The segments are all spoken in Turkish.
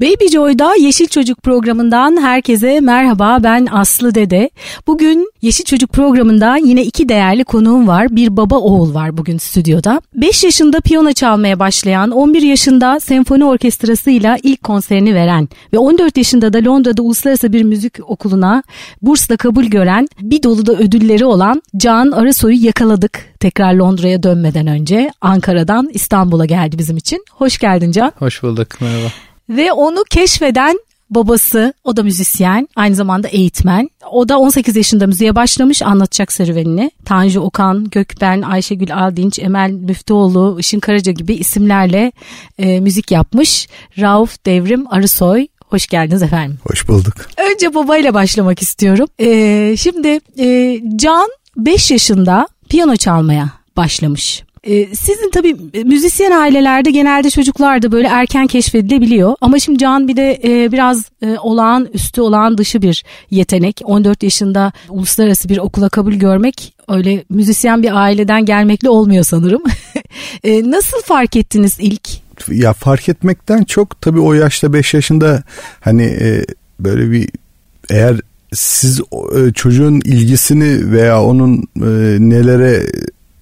Baby Joy'da Yeşil Çocuk programından herkese merhaba ben Aslı Dede. Bugün Yeşil Çocuk programında yine iki değerli konuğum var. Bir baba oğul var bugün stüdyoda. 5 yaşında piyano çalmaya başlayan, 11 yaşında senfoni orkestrasıyla ilk konserini veren ve 14 yaşında da Londra'da uluslararası bir müzik okuluna bursla kabul gören bir dolu da ödülleri olan Can Arasoy'u yakaladık. Tekrar Londra'ya dönmeden önce Ankara'dan İstanbul'a geldi bizim için. Hoş geldin Can. Hoş bulduk merhaba. Ve onu keşfeden babası, o da müzisyen, aynı zamanda eğitmen. O da 18 yaşında müziğe başlamış, anlatacak serüvenini. Tanju Okan, Gökben, Ayşegül Aldinç, Emel Müftüoğlu, Işın Karaca gibi isimlerle e, müzik yapmış. Rauf Devrim Arısoy, Hoş geldiniz efendim. Hoş bulduk. Önce babayla başlamak istiyorum. Ee, şimdi e, Can 5 yaşında piyano çalmaya başlamış. Ee, sizin tabii müzisyen ailelerde genelde çocuklar da böyle erken keşfedilebiliyor. Ama şimdi Can bir de e, biraz e, olağan üstü olağan dışı bir yetenek. 14 yaşında uluslararası bir okula kabul görmek öyle müzisyen bir aileden gelmekle olmuyor sanırım. e, nasıl fark ettiniz ilk? Ya fark etmekten çok tabii o yaşta 5 yaşında hani e, böyle bir eğer siz e, çocuğun ilgisini veya onun e, nelere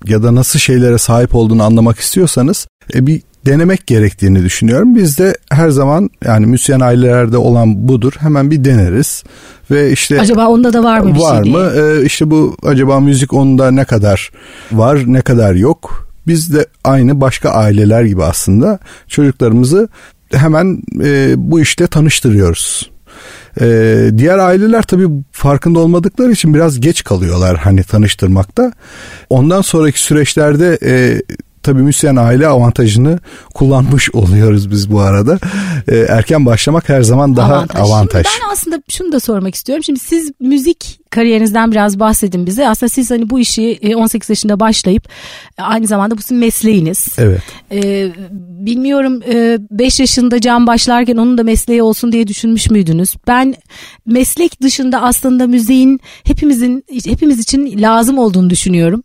ya da nasıl şeylere sahip olduğunu anlamak istiyorsanız e, bir denemek gerektiğini düşünüyorum. Biz de her zaman yani müsyen ailelerde olan budur. Hemen bir deneriz ve işte acaba onda da var mı bir var şey mı? Ee, işte bu acaba müzik onda ne kadar var, ne kadar yok? Biz de aynı başka aileler gibi aslında çocuklarımızı hemen e, bu işte tanıştırıyoruz. Ee, diğer aileler tabii farkında olmadıkları için biraz geç kalıyorlar hani tanıştırmakta. Ondan sonraki süreçlerde e, tabii müsyen aile avantajını kullanmış oluyoruz biz bu arada. Ee, erken başlamak her zaman daha avantaj. avantaj. Şimdi ben aslında şunu da sormak istiyorum. Şimdi siz müzik kariyerinizden biraz bahsedin bize. Aslında siz hani bu işi 18 e, yaşında başlayıp e, aynı zamanda bu sizin mesleğiniz. Evet. Ee, bilmiyorum 5 yaşında can başlarken onun da mesleği olsun diye düşünmüş müydünüz? Ben meslek dışında aslında müziğin hepimizin hepimiz için lazım olduğunu düşünüyorum.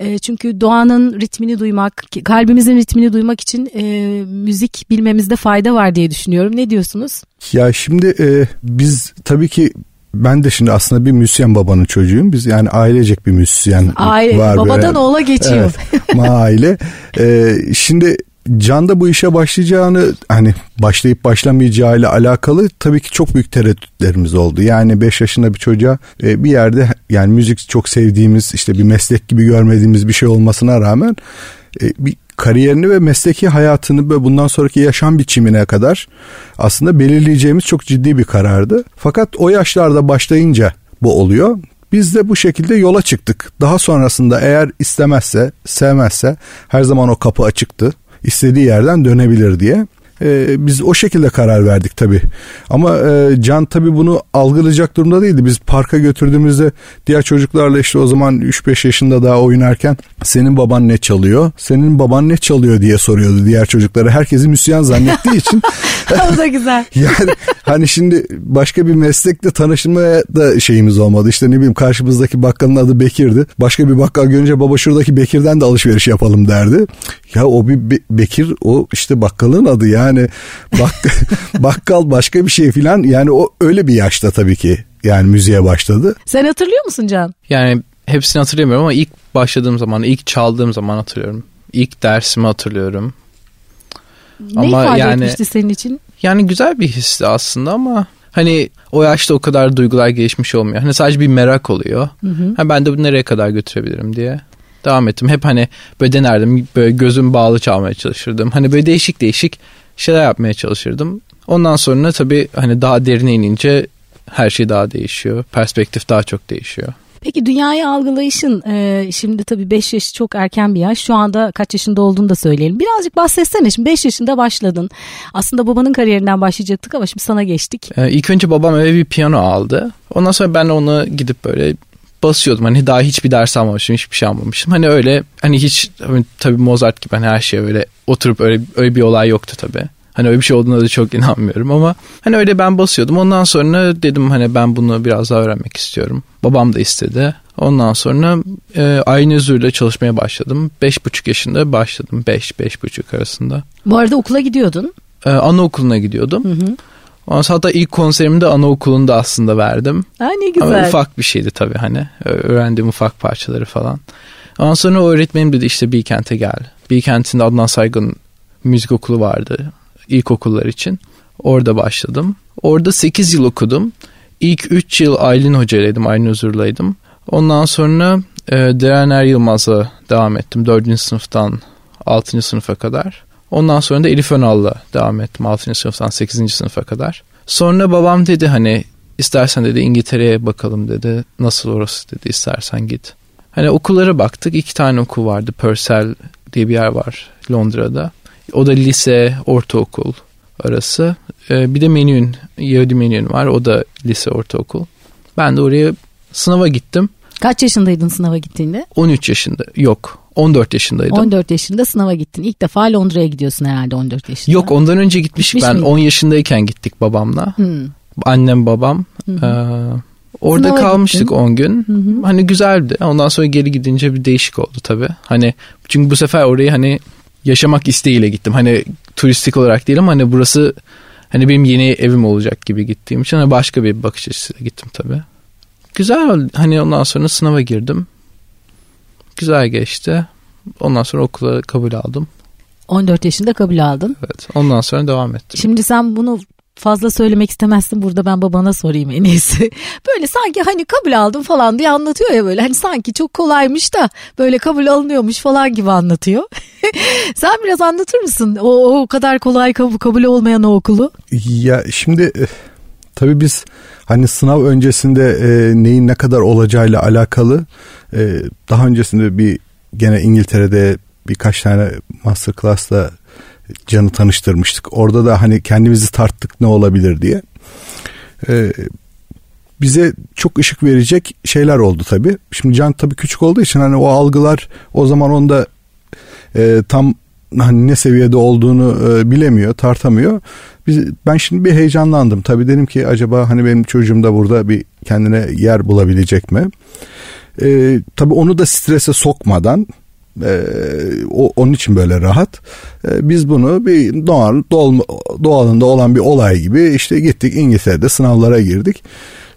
E, çünkü doğanın ritmini duymak, kalbimizin ritmini duymak için e, müzik bilmemizde fayda var diye düşünüyorum. Ne diyorsunuz? Ya şimdi e, biz tabii ki ben de şimdi aslında bir müsyen babanın çocuğuyum. Biz yani ailecek bir müsyen Aile, var. Babadan böyle. oğula geçiyor. Evet, aile. Ee, şimdi Can da bu işe başlayacağını hani başlayıp başlamayacağı ile alakalı tabii ki çok büyük tereddütlerimiz oldu. Yani 5 yaşında bir çocuğa e, bir yerde yani müzik çok sevdiğimiz işte bir meslek gibi görmediğimiz bir şey olmasına rağmen e, bir kariyerini ve mesleki hayatını ve bundan sonraki yaşam biçimine kadar aslında belirleyeceğimiz çok ciddi bir karardı. Fakat o yaşlarda başlayınca bu oluyor. Biz de bu şekilde yola çıktık. Daha sonrasında eğer istemezse, sevmezse her zaman o kapı açıktı. İstediği yerden dönebilir diye. E, biz o şekilde karar verdik tabi. Ama e, Can tabi bunu algılayacak durumda değildi. Biz parka götürdüğümüzde diğer çocuklarla işte o zaman 3-5 yaşında daha oynarken senin baban ne çalıyor? Senin baban ne çalıyor diye soruyordu diğer çocuklara. Herkesi müsyen zannettiği için. o da güzel. yani hani şimdi başka bir meslekle tanışmaya da şeyimiz olmadı. İşte ne bileyim karşımızdaki bakkalın adı Bekir'di. Başka bir bakkal görünce baba şuradaki Bekir'den de alışveriş yapalım derdi. Ya o bir Be- Bekir o işte bakkalın adı yani bak bakkal başka bir şey filan yani o öyle bir yaşta tabii ki yani müziğe başladı. Sen hatırlıyor musun Can? Yani hepsini hatırlamıyorum ama ilk başladığım zaman, ilk çaldığım zaman hatırlıyorum. İlk dersimi hatırlıyorum. Ne ama ifade yani, etmişti senin için? Yani güzel bir histi aslında ama hani o yaşta o kadar duygular gelişmiş olmuyor. Hani sadece bir merak oluyor. Hı hı. Ha, ben de bu nereye kadar götürebilirim diye devam ettim. Hep hani böyle denerdim. Böyle gözüm bağlı çalmaya çalışırdım. Hani böyle değişik değişik şeyler yapmaya çalışırdım. Ondan sonra tabii hani daha derine inince her şey daha değişiyor. Perspektif daha çok değişiyor. Peki dünyayı algılayışın e, şimdi tabii 5 yaş çok erken bir yaş. Şu anda kaç yaşında olduğunu da söyleyelim. Birazcık bahsetsene şimdi 5 yaşında başladın. Aslında babanın kariyerinden başlayacaktık ama şimdi sana geçtik. Ee, ilk önce babam eve bir piyano aldı. Ondan sonra ben onu gidip böyle basıyordum. Hani daha hiçbir ders almamışım, hiçbir şey almamışım. Hani öyle hani hiç hani, tabii Mozart gibi hani her şey öyle oturup öyle öyle bir olay yoktu tabii. Hani öyle bir şey olduğuna da çok inanmıyorum ama hani öyle ben basıyordum. Ondan sonra dedim hani ben bunu biraz daha öğrenmek istiyorum. Babam da istedi. Ondan sonra e, aynı özürle çalışmaya başladım. Beş buçuk yaşında başladım. Beş, beş buçuk arasında. Bu arada okula gidiyordun. e, anaokuluna gidiyordum. Hı hı. Ondan sonra hatta ilk konserimi de anaokulunda aslında verdim. Ha, ne güzel. Ama ufak bir şeydi tabii hani. Öğrendiğim ufak parçaları falan. Ondan sonra öğretmenim dedi işte Bilkent'e gel. Bilkent'in Adnan Saygın müzik okulu vardı ilkokullar için. Orada başladım. Orada 8 yıl okudum. İlk 3 yıl Aylin Hoca'ylaydım, Aylin Huzur'laydım. Ondan sonra e, Derener Yılmaz'la devam ettim 4. sınıftan 6. sınıfa kadar. Ondan sonra da Elif Önal'la devam ettim 6. sınıftan 8. sınıfa kadar. Sonra babam dedi hani istersen dedi İngiltere'ye bakalım dedi. Nasıl orası dedi istersen git. Hani okullara baktık. iki tane okul vardı. Purcell diye bir yer var Londra'da. O da lise, ortaokul arası. Ee, bir de menün, Yahudi menün var. O da lise, ortaokul. Ben de oraya sınava gittim. Kaç yaşındaydın sınava gittiğinde? 13 yaşında. Yok. 14 yaşındaydım. 14 yaşında sınava gittin. İlk defa Londra'ya gidiyorsun herhalde 14 yaşında. Yok ondan önce gitmiş. Gitmiş ben miydin? 10 yaşındayken gittik babamla. Hmm. Annem babam. Hmm. Ee, orada Sınava kalmıştık gittin. 10 gün. Hmm. Hani güzeldi. Ondan sonra geri gidince bir değişik oldu tabii. Hani çünkü bu sefer orayı hani yaşamak isteğiyle gittim. Hani turistik olarak değil ama hani burası hani benim yeni evim olacak gibi gittiğim için hani başka bir bakış açısıyla gittim tabii. Güzel hani ondan sonra sınava girdim. Güzel geçti. Ondan sonra okula kabul aldım. 14 yaşında kabul aldın. Evet. Ondan sonra devam ettim. Şimdi sen bunu fazla söylemek istemezsin burada ben babana sorayım en iyisi. Böyle sanki hani kabul aldım falan diye anlatıyor ya böyle hani sanki çok kolaymış da böyle kabul alınıyormuş falan gibi anlatıyor. Sen biraz anlatır mısın o, o kadar kolay kabul, kabul olmayan o okulu? Ya şimdi eh, tabii biz hani sınav öncesinde e, neyin ne kadar olacağıyla alakalı e, daha öncesinde bir gene İngiltere'de birkaç tane masterclass'la Can'ı tanıştırmıştık. Orada da hani kendimizi tarttık ne olabilir diye. Ee, bize çok ışık verecek şeyler oldu tabii. Şimdi Can tabii küçük olduğu için hani o algılar o zaman onda e, tam hani ne seviyede olduğunu e, bilemiyor, tartamıyor. Biz, ben şimdi bir heyecanlandım. Tabii dedim ki acaba hani benim çocuğum da burada bir kendine yer bulabilecek mi? E, tabii onu da strese sokmadan ee, o, onun için böyle rahat. Ee, biz bunu bir doğal, doğal doğalında olan bir olay gibi işte gittik İngiltere'de sınavlara girdik.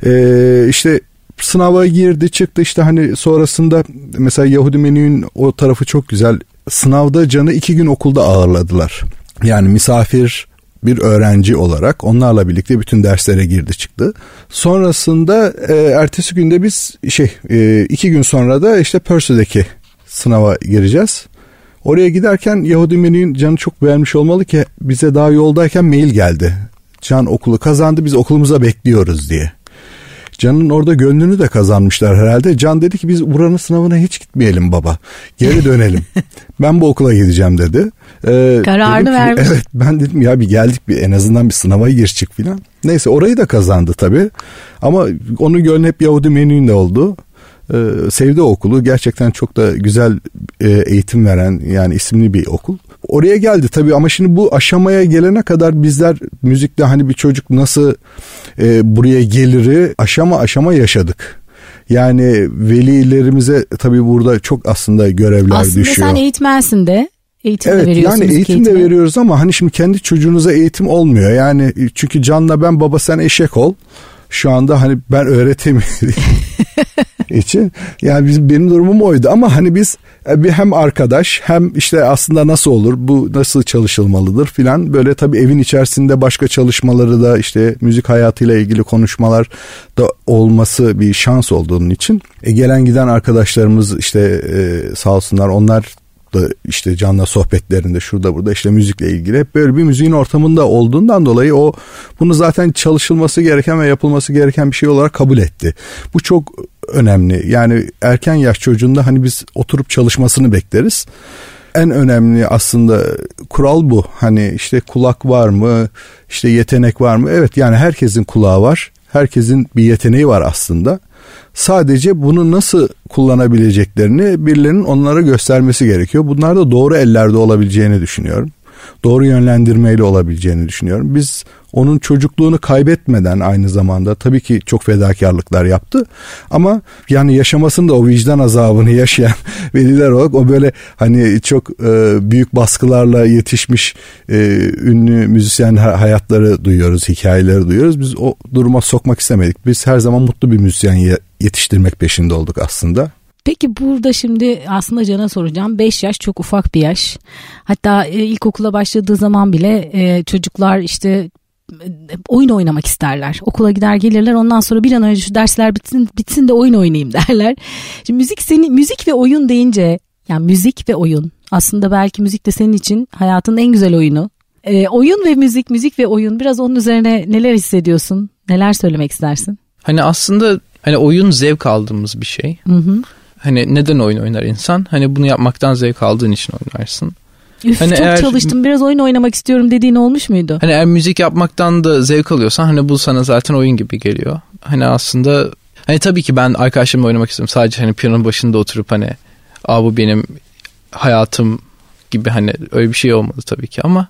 Ee, işte sınava girdi çıktı işte hani sonrasında mesela Yahudi menüğün o tarafı çok güzel. Sınavda Can'ı iki gün okulda ağırladılar. Yani misafir bir öğrenci olarak onlarla birlikte bütün derslere girdi çıktı. Sonrasında e, ertesi günde biz şey e, iki gün sonra da işte Percy'deki sınava gireceğiz. Oraya giderken Yahudi menüğün Can'ı çok beğenmiş olmalı ki bize daha yoldayken mail geldi. Can okulu kazandı biz okulumuza bekliyoruz diye. Can'ın orada gönlünü de kazanmışlar herhalde. Can dedi ki biz buranın sınavına hiç gitmeyelim baba. Geri dönelim. ben bu okula gideceğim dedi. Ee, Kararını vermiş. Evet ben dedim ya bir geldik bir en azından bir sınava gir çık filan. Neyse orayı da kazandı tabii. Ama onun gönlü hep Yahudi menüğünde oldu e, sevdi okulu. Gerçekten çok da güzel e, eğitim veren yani isimli bir okul. Oraya geldi tabii ama şimdi bu aşamaya gelene kadar bizler müzikte hani bir çocuk nasıl e, buraya geliri aşama aşama yaşadık. Yani velilerimize tabii burada çok aslında görevler aslında düşüyor. Aslında sen eğitmensin de eğitim evet, de veriyorsunuz. Yani eğitim eğitimi. de veriyoruz ama hani şimdi kendi çocuğunuza eğitim olmuyor. Yani çünkü Can'la ben baba sen eşek ol şu anda hani ben öğretemiyorum için. Yani bizim benim durumum oydu. Ama hani biz e, bir hem arkadaş hem işte aslında nasıl olur bu nasıl çalışılmalıdır filan. Böyle tabii evin içerisinde başka çalışmaları da işte müzik hayatıyla ilgili konuşmalar da olması bir şans olduğunun için. E, gelen giden arkadaşlarımız işte e, sağ olsunlar onlar da işte canlı sohbetlerinde şurada burada işte müzikle ilgili hep böyle bir müziğin ortamında olduğundan dolayı o bunu zaten çalışılması gereken ve yapılması gereken bir şey olarak kabul etti. Bu çok önemli. Yani erken yaş çocuğunda hani biz oturup çalışmasını bekleriz. En önemli aslında kural bu. Hani işte kulak var mı? işte yetenek var mı? Evet yani herkesin kulağı var. Herkesin bir yeteneği var aslında. Sadece bunu nasıl kullanabileceklerini birilerinin onlara göstermesi gerekiyor. Bunlar da doğru ellerde olabileceğini düşünüyorum. Doğru yönlendirmeyle olabileceğini düşünüyorum. Biz onun çocukluğunu kaybetmeden aynı zamanda tabii ki çok fedakarlıklar yaptı ama yani yaşamasında o vicdan azabını yaşayan veliler olarak o böyle hani çok e, büyük baskılarla yetişmiş e, ünlü müzisyen hayatları duyuyoruz, hikayeleri duyuyoruz. Biz o duruma sokmak istemedik. Biz her zaman mutlu bir müzisyen yetiştirmek peşinde olduk aslında. Peki burada şimdi aslında Can'a soracağım. 5 yaş çok ufak bir yaş. Hatta e, ilkokula başladığı zaman bile e, çocuklar işte oyun oynamak isterler. Okula gider gelirler ondan sonra bir an önce şu dersler bitsin, bitsin de oyun oynayayım derler. Şimdi müzik seni müzik ve oyun deyince yani müzik ve oyun aslında belki müzik de senin için hayatın en güzel oyunu. Ee, oyun ve müzik, müzik ve oyun biraz onun üzerine neler hissediyorsun? Neler söylemek istersin? Hani aslında hani oyun zevk aldığımız bir şey. Hı hı. Hani neden oyun oynar insan? Hani bunu yapmaktan zevk aldığın için oynarsın. Üf, hani çok eğer, çalıştım biraz oyun oynamak istiyorum dediğin olmuş muydu? Hani eğer müzik yapmaktan da zevk alıyorsan hani bu sana zaten oyun gibi geliyor. Hani aslında hani tabii ki ben arkadaşlarımla oynamak istiyorum. Sadece hani piyanonun başında oturup hani Aa, bu benim hayatım gibi hani öyle bir şey olmadı tabii ki ama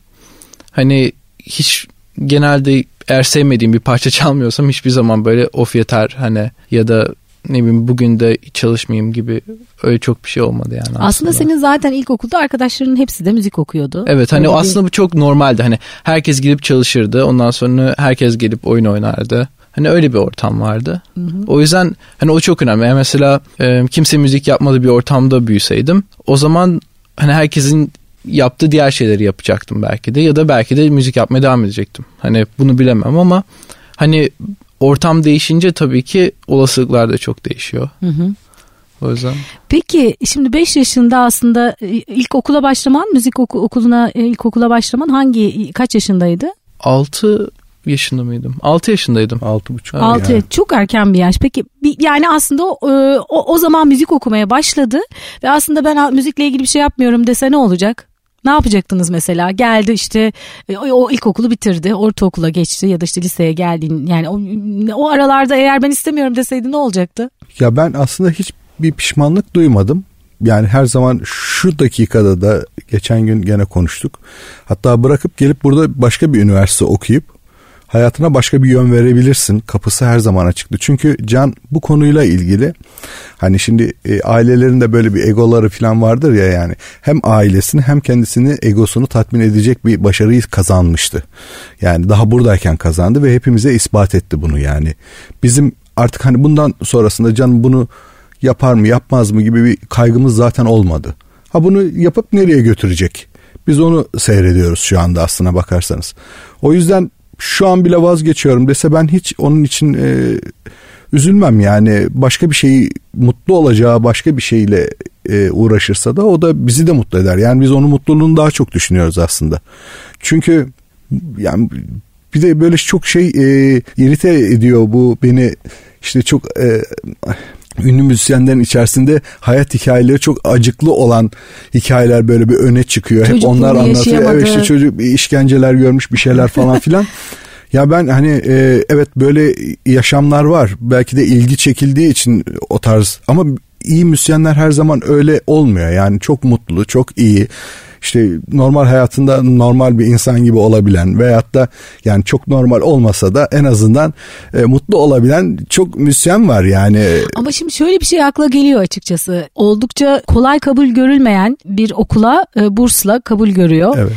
hani hiç genelde eğer sevmediğim bir parça çalmıyorsam hiçbir zaman böyle of yeter hani ya da ne bileyim bugün de çalışmayayım gibi öyle çok bir şey olmadı yani aslında. Aslında senin zaten ilkokulda arkadaşların hepsi de müzik okuyordu. Evet hani öyle aslında bir... bu çok normaldi hani herkes gidip çalışırdı ondan sonra herkes gelip oyun oynardı. Hani öyle bir ortam vardı. Hı hı. O yüzden hani o çok önemli. Yani mesela e, kimse müzik yapmadığı bir ortamda büyüseydim o zaman hani herkesin yaptığı diğer şeyleri yapacaktım belki de ya da belki de müzik yapmaya devam edecektim. Hani bunu bilemem ama hani ortam değişince tabii ki olasılıklar da çok değişiyor. Hı hı. O yüzden. Peki şimdi 5 yaşında aslında e, ilk okula başlaman, müzik oku, okuluna e, ilk okula başlaman hangi kaç yaşındaydı? 6 yaşında mıydım? 6 yaşındaydım. 6,5. 6 yani. çok erken bir yaş. Peki bir, yani aslında o, e, o o zaman müzik okumaya başladı ve aslında ben müzikle ilgili bir şey yapmıyorum dese ne olacak? Ne yapacaktınız mesela? Geldi işte e, o, ilkokulu bitirdi, ortaokula geçti ya da işte liseye geldiğin yani o, o aralarda eğer ben istemiyorum deseydi ne olacaktı? Ya ben aslında hiç bir pişmanlık duymadım. Yani her zaman şu dakikada da geçen gün gene konuştuk. Hatta bırakıp gelip burada başka bir üniversite okuyup hayatına başka bir yön verebilirsin. Kapısı her zaman açıktı. Çünkü Can bu konuyla ilgili hani şimdi e, ailelerinde böyle bir egoları falan vardır ya yani hem ailesini hem kendisini egosunu tatmin edecek bir başarıyı kazanmıştı. Yani daha buradayken kazandı ve hepimize ispat etti bunu yani. Bizim artık hani bundan sonrasında Can bunu yapar mı yapmaz mı gibi bir kaygımız zaten olmadı. Ha bunu yapıp nereye götürecek? Biz onu seyrediyoruz şu anda aslına bakarsanız. O yüzden şu an bile vazgeçiyorum dese ben hiç onun için e, üzülmem yani başka bir şeyi mutlu olacağı başka bir şeyle e, uğraşırsa da o da bizi de mutlu eder. Yani biz onun mutluluğunu daha çok düşünüyoruz aslında. Çünkü yani bir de böyle çok şey e, irite ediyor bu beni işte çok e, ünlü müzisyenlerin içerisinde hayat hikayeleri çok acıklı olan hikayeler böyle bir öne çıkıyor. Hep onlar anlatıyor. Evet işte çocuk işkenceler görmüş bir şeyler falan filan. Ya ben hani e, evet böyle yaşamlar var. Belki de ilgi çekildiği için o tarz ama iyi müzisyenler her zaman öyle olmuyor. Yani çok mutlu, çok iyi işte normal hayatında normal bir insan gibi olabilen veyahut da yani çok normal olmasa da en azından e, mutlu olabilen çok müzisyen var yani. Ama şimdi şöyle bir şey akla geliyor açıkçası. Oldukça kolay kabul görülmeyen bir okula e, bursla kabul görüyor. Evet.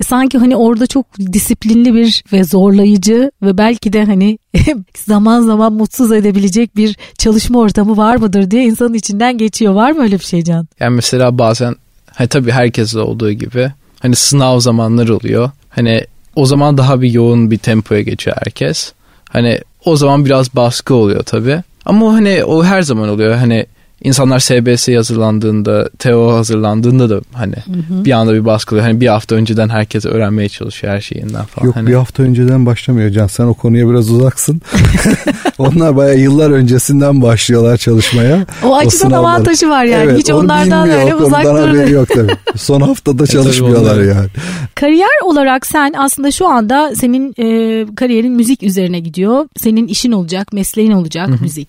E, sanki hani orada çok disiplinli bir ve zorlayıcı ve belki de hani zaman zaman mutsuz edebilecek bir çalışma ortamı var mıdır diye insanın içinden geçiyor. Var mı öyle bir şey Can? Yani mesela bazen Hani tabii herkeste olduğu gibi hani sınav zamanları oluyor. Hani o zaman daha bir yoğun bir tempoya geçiyor herkes. Hani o zaman biraz baskı oluyor tabii. Ama hani o her zaman oluyor. Hani insanlar SBS hazırlandığında, TEO hazırlandığında da hani hı hı. bir anda bir baskı oluyor. Hani bir hafta önceden herkes öğrenmeye çalışıyor her şeyinden falan. Yok hani... bir hafta önceden başlamıyor Can. Sen o konuya biraz uzaksın. Onlar bayağı yıllar öncesinden başlıyorlar çalışmaya. O açıdan o avantajı var yani. Evet, Hiç onlardan öyle uzak durmuyor. yok tabii. Son haftada e, çalışmıyorlar yani. Kariyer olarak sen aslında şu anda senin e, kariyerin müzik üzerine gidiyor. Senin işin olacak, mesleğin olacak müzik.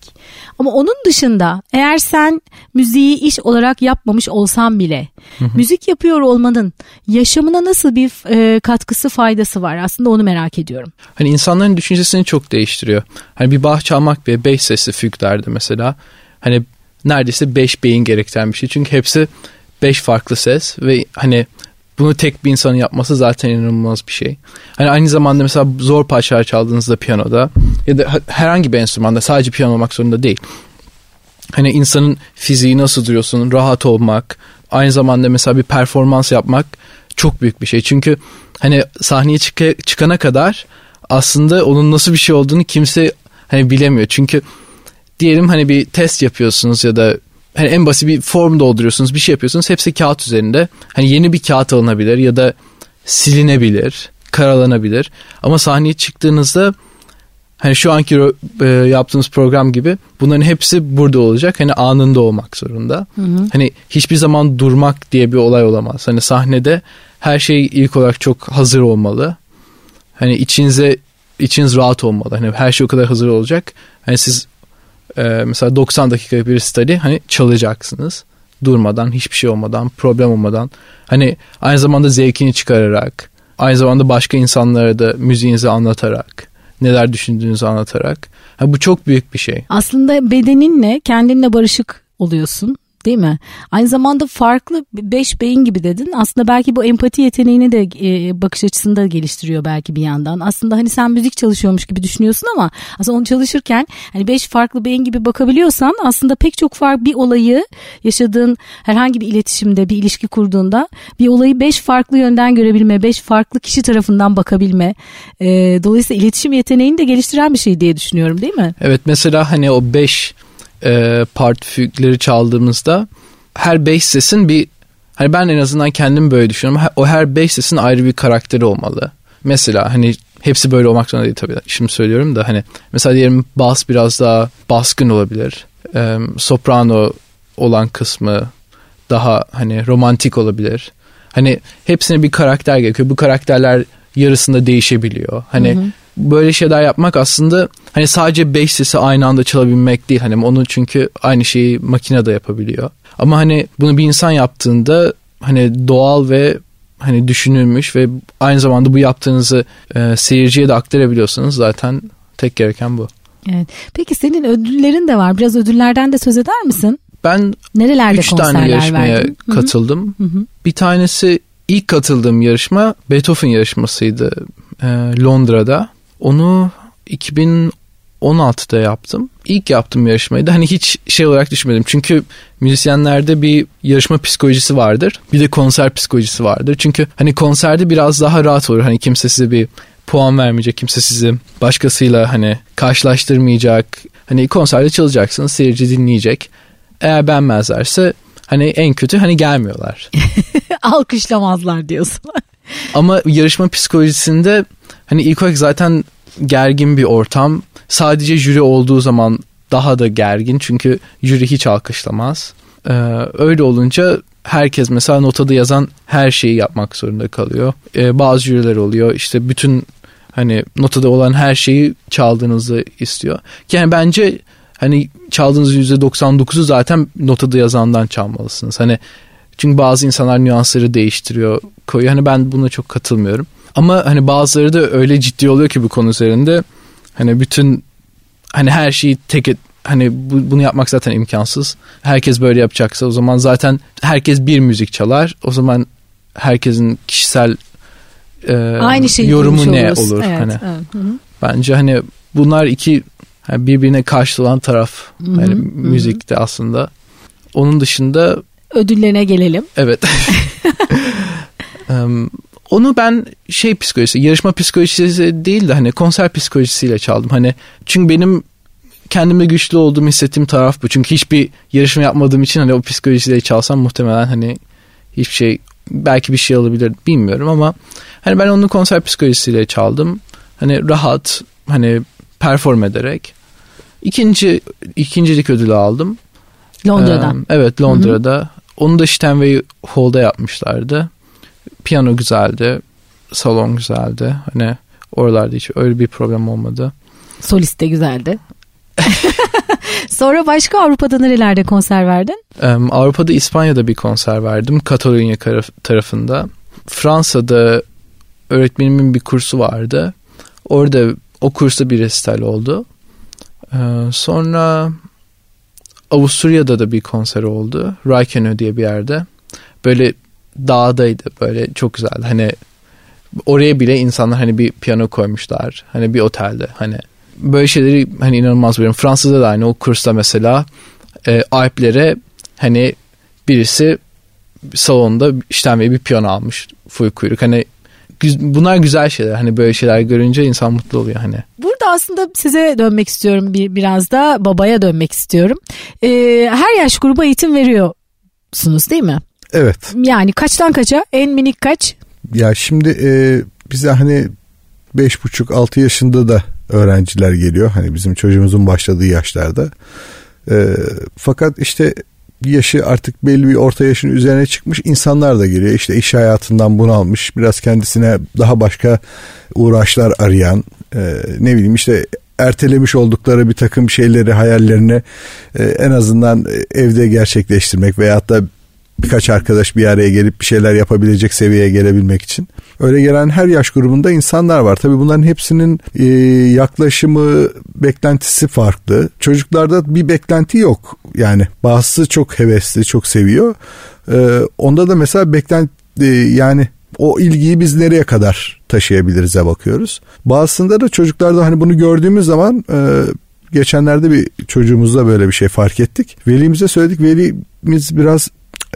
Ama onun dışında eğer sen sen müziği iş olarak yapmamış olsan bile müzik yapıyor olmanın yaşamına nasıl bir e, katkısı faydası var? Aslında onu merak ediyorum. Hani insanların düşüncesini çok değiştiriyor. Hani bir bah çalmak bir beş sesli füglerde mesela hani neredeyse beş beyin gerektiren bir şey. Çünkü hepsi beş farklı ses ve hani bunu tek bir insanın yapması zaten inanılmaz bir şey. Hani aynı zamanda mesela zor parçalar çaldığınızda piyanoda ya da herhangi bir enstrümanda sadece piyano olmak zorunda değil. Hani insanın fiziği nasıl duruyorsun, rahat olmak, aynı zamanda mesela bir performans yapmak çok büyük bir şey. Çünkü hani sahneye çık- çıkana kadar aslında onun nasıl bir şey olduğunu kimse hani bilemiyor. Çünkü diyelim hani bir test yapıyorsunuz ya da hani en basit bir form dolduruyorsunuz bir şey yapıyorsunuz hepsi kağıt üzerinde. Hani yeni bir kağıt alınabilir ya da silinebilir, karalanabilir. Ama sahneye çıktığınızda hani şu anki e, yaptığımız program gibi bunların hepsi burada olacak. Hani anında olmak zorunda. Hı hı. Hani hiçbir zaman durmak diye bir olay olamaz. Hani sahnede her şey ilk olarak çok hazır olmalı. Hani içinize içiniz rahat olmalı. Hani her şey o kadar hazır olacak. Hani siz e, mesela 90 dakika bir study hani çalacaksınız. Durmadan, hiçbir şey olmadan, problem olmadan. Hani aynı zamanda zevkini çıkararak, aynı zamanda başka insanlara da müziğinizi anlatarak, neler düşündüğünüzü anlatarak. Ha, bu çok büyük bir şey. Aslında bedeninle, kendinle barışık oluyorsun değil mi? Aynı zamanda farklı beş beyin gibi dedin. Aslında belki bu empati yeteneğini de e, bakış açısını da geliştiriyor belki bir yandan. Aslında hani sen müzik çalışıyormuş gibi düşünüyorsun ama aslında onu çalışırken hani beş farklı beyin gibi bakabiliyorsan aslında pek çok farklı bir olayı yaşadığın herhangi bir iletişimde bir ilişki kurduğunda bir olayı beş farklı yönden görebilme, beş farklı kişi tarafından bakabilme. E, dolayısıyla iletişim yeteneğini de geliştiren bir şey diye düşünüyorum değil mi? Evet mesela hani o beş e, part fügleri çaldığımızda her beş sesin bir hani ben en azından kendim böyle düşünüyorum. O her beş sesin ayrı bir karakteri olmalı. Mesela hani hepsi böyle olmak zorunda değil tabii. Şimdi söylüyorum da hani mesela diyelim bas biraz daha baskın olabilir. E, soprano olan kısmı daha hani romantik olabilir. Hani hepsine bir karakter gerekiyor. Bu karakterler yarısında değişebiliyor. Hani hı hı böyle şeyler yapmak aslında hani sadece beş sesi aynı anda çalabilmek değil. Hani onu çünkü aynı şeyi makine de yapabiliyor. Ama hani bunu bir insan yaptığında hani doğal ve hani düşünülmüş ve aynı zamanda bu yaptığınızı e, seyirciye de aktarabiliyorsanız zaten tek gereken bu. Evet. Peki senin ödüllerin de var. Biraz ödüllerden de söz eder misin? Ben Nerelerde üç tane yarışmaya verdin? katıldım. Hı hı. Bir tanesi ilk katıldığım yarışma Beethoven yarışmasıydı e, Londra'da. Onu 2016'da yaptım. İlk yaptığım yarışmaydı. Hani hiç şey olarak düşünmedim. Çünkü müzisyenlerde bir yarışma psikolojisi vardır. Bir de konser psikolojisi vardır. Çünkü hani konserde biraz daha rahat olur. Hani kimse size bir puan vermeyecek. Kimse sizi başkasıyla hani karşılaştırmayacak. Hani konserde çalacaksınız. Seyirci dinleyecek. Eğer beğenmezlerse hani en kötü hani gelmiyorlar. Alkışlamazlar diyorsun. Ama yarışma psikolojisinde hani ilk olarak zaten gergin bir ortam. Sadece jüri olduğu zaman daha da gergin çünkü jüri hiç alkışlamaz. Ee, öyle olunca herkes mesela notada yazan her şeyi yapmak zorunda kalıyor. Ee, bazı jüriler oluyor işte bütün hani notada olan her şeyi çaldığınızı istiyor. Yani bence hani çaldığınız %99'u zaten notada yazandan çalmalısınız. Hani çünkü bazı insanlar nüansları değiştiriyor, koyuyor. Hani ben buna çok katılmıyorum. Ama hani bazıları da öyle ciddi oluyor ki bu konu üzerinde. Hani bütün hani her şeyi tek et, hani bu, bunu yapmak zaten imkansız. Herkes böyle yapacaksa o zaman zaten herkes bir müzik çalar. O zaman herkesin kişisel e, Aynı şeyi yorumu ne oluruz. olur evet, hani. Evet. Hı -hı. Bence hani bunlar iki yani birbirine karşı olan taraf Hı -hı. yani Hı -hı. müzikte aslında. Onun dışında ödüllerine gelelim. Evet. um, onu ben şey psikolojisi, yarışma psikolojisi değil de hani konser psikolojisiyle çaldım. Hani çünkü benim kendimde güçlü olduğumu hissettiğim taraf bu. Çünkü hiçbir yarışma yapmadığım için hani o psikolojiyle çalsam muhtemelen hani hiçbir şey belki bir şey alabilir bilmiyorum ama hani ben onu konser psikolojisiyle çaldım. Hani rahat hani perform ederek. İkinci ikincilik ödülü aldım. Londra'dan. Ee, evet Londra'da. Hı hı. Onu da Steinway Hall'da yapmışlardı. Piyano güzeldi. Salon güzeldi. Hani oralarda hiç öyle bir problem olmadı. Solist de güzeldi. Sonra başka Avrupa'da nerelerde konser verdin? Um, Avrupa'da İspanya'da bir konser verdim. Katalonya tarafında. Fransa'da öğretmenimin bir kursu vardı. Orada o kursta bir resital oldu. Ee, sonra Avusturya'da da bir konser oldu. Reykjavik diye bir yerde. Böyle dağdaydı böyle çok güzeldi. Hani oraya bile insanlar hani bir piyano koymuşlar. Hani bir otelde hani böyle şeyleri hani inanılmaz buluyorum. Fransa'da da aynı o kursta mesela e, Alplere hani birisi salonda işten bir piyano almış full kuyruk. Hani bunlar güzel şeyler. Hani böyle şeyler görünce insan mutlu oluyor hani. Burada aslında size dönmek istiyorum bir biraz da babaya dönmek istiyorum. Ee, her yaş gruba eğitim veriyorsunuz değil mi? Evet. Yani kaçtan kaça? En minik kaç? Ya şimdi e, bize hani beş buçuk altı yaşında da öğrenciler geliyor. Hani bizim çocuğumuzun başladığı yaşlarda. E, fakat işte yaşı artık belli bir orta yaşın üzerine çıkmış insanlar da geliyor. İşte iş hayatından bunalmış, biraz kendisine daha başka uğraşlar arayan, e, ne bileyim işte ertelemiş oldukları bir takım şeyleri, hayallerini e, en azından evde gerçekleştirmek veyahut da birkaç arkadaş bir araya gelip bir şeyler yapabilecek seviyeye gelebilmek için. Öyle gelen her yaş grubunda insanlar var. Tabii bunların hepsinin e, yaklaşımı, beklentisi farklı. Çocuklarda bir beklenti yok. Yani bazısı çok hevesli, çok seviyor. E, onda da mesela beklenti e, yani o ilgiyi biz nereye kadar taşıyabiliriz'e bakıyoruz. Bazısında da çocuklarda hani bunu gördüğümüz zaman e, geçenlerde bir çocuğumuzda böyle bir şey fark ettik. Velimize söyledik. Velimiz biraz